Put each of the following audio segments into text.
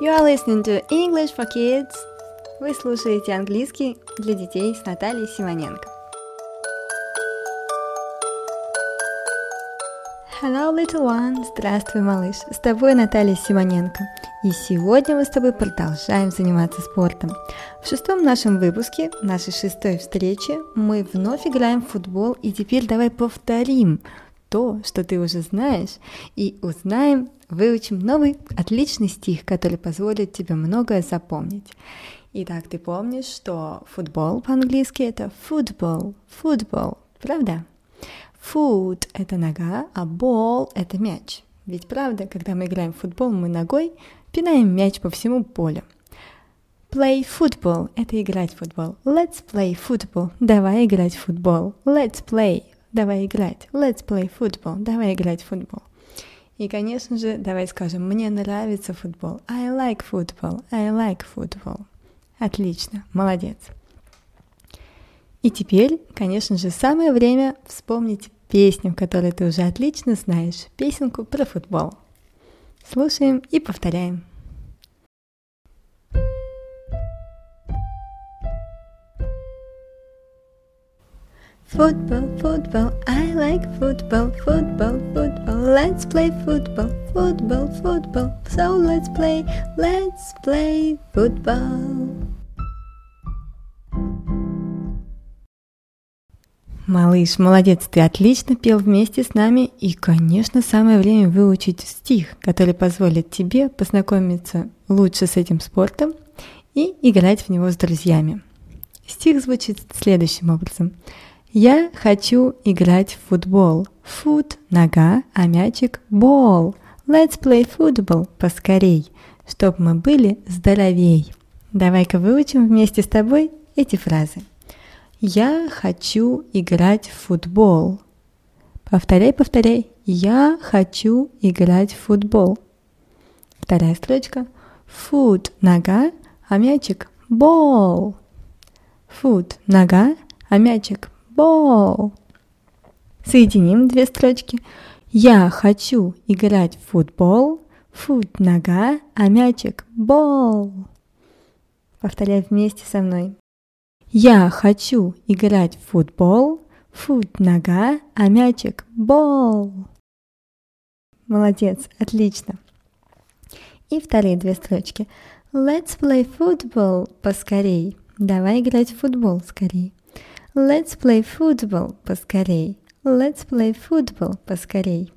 You are listening to English for Kids. Вы слушаете английский для детей с Натальей Симоненко. Hello, little one! Здравствуй, малыш! С тобой Наталья Симоненко. И сегодня мы с тобой продолжаем заниматься спортом. В шестом нашем выпуске, нашей шестой встрече, мы вновь играем в футбол, и теперь давай повторим то, что ты уже знаешь, и узнаем, выучим новый отличный стих, который позволит тебе многое запомнить. Итак, ты помнишь, что футбол по-английски это football, football, правда? Foot – это нога, а ball – это мяч. Ведь правда, когда мы играем в футбол, мы ногой пинаем мяч по всему полю. Play football – это играть в футбол. Let's play football – давай играть в футбол. Let's play давай играть. Let's play football, давай играть в футбол. И, конечно же, давай скажем, мне нравится футбол. I like football, I like football. Отлично, молодец. И теперь, конечно же, самое время вспомнить песню, которую ты уже отлично знаешь, песенку про футбол. Слушаем и повторяем. Football, football, I like football, football, football. Let's play football, football, football. So let's play, let's play football. Малыш, молодец, ты отлично пел вместе с нами, и, конечно, самое время выучить стих, который позволит тебе познакомиться лучше с этим спортом и играть в него с друзьями. Стих звучит следующим образом – я хочу играть в футбол. Фут – нога, а мячик – ball. Let's play football поскорей, чтобы мы были здоровей. Давай-ка выучим вместе с тобой эти фразы. Я хочу играть в футбол. Повторяй, повторяй. Я хочу играть в футбол. Вторая строчка. Foot – нога, а мячик – ball. Foot – нога, а мячик ball. Соединим две строчки. Я хочу играть в футбол. Фут – нога, а мячик – ball. Повторяй вместе со мной. Я хочу играть в футбол. Фут – нога, а мячик – ball. Молодец, отлично. И вторые две строчки. Let's play football поскорей. Давай играть в футбол скорей. Let's play football поскорей. Let's play football поскорей.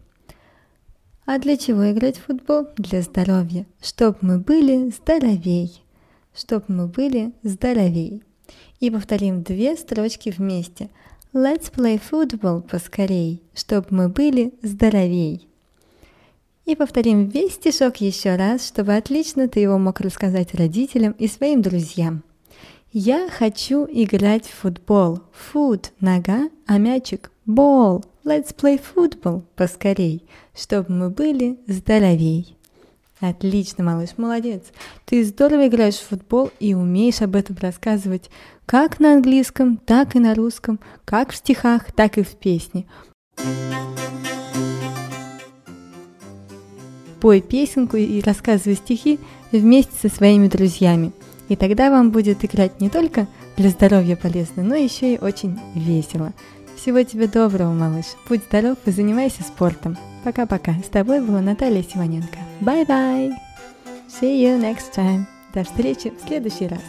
А для чего играть в футбол? Для здоровья. Чтоб мы были здоровей. Чтоб мы были здоровей. И повторим две строчки вместе. Let's play football поскорей. Чтоб мы были здоровей. И повторим весь стишок еще раз, чтобы отлично ты его мог рассказать родителям и своим друзьям. Я хочу играть в футбол. Foot – нога, а мячик – ball. Let's play football поскорей, чтобы мы были здоровей. Отлично, малыш, молодец. Ты здорово играешь в футбол и умеешь об этом рассказывать как на английском, так и на русском, как в стихах, так и в песне. Пой песенку и рассказывай стихи вместе со своими друзьями – и тогда вам будет играть не только для здоровья полезно, но еще и очень весело. Всего тебе доброго, малыш. Будь здоров и занимайся спортом. Пока-пока. С тобой была Наталья Симоненко. Bye-bye. See you next time. До встречи в следующий раз.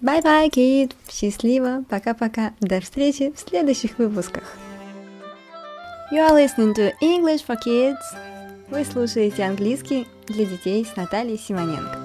Bye-bye, кит. Счастливо. Пока-пока. До встречи в следующих выпусках. You are listening to English for Kids. Вы слушаете английский для детей с Натальей Симоненко.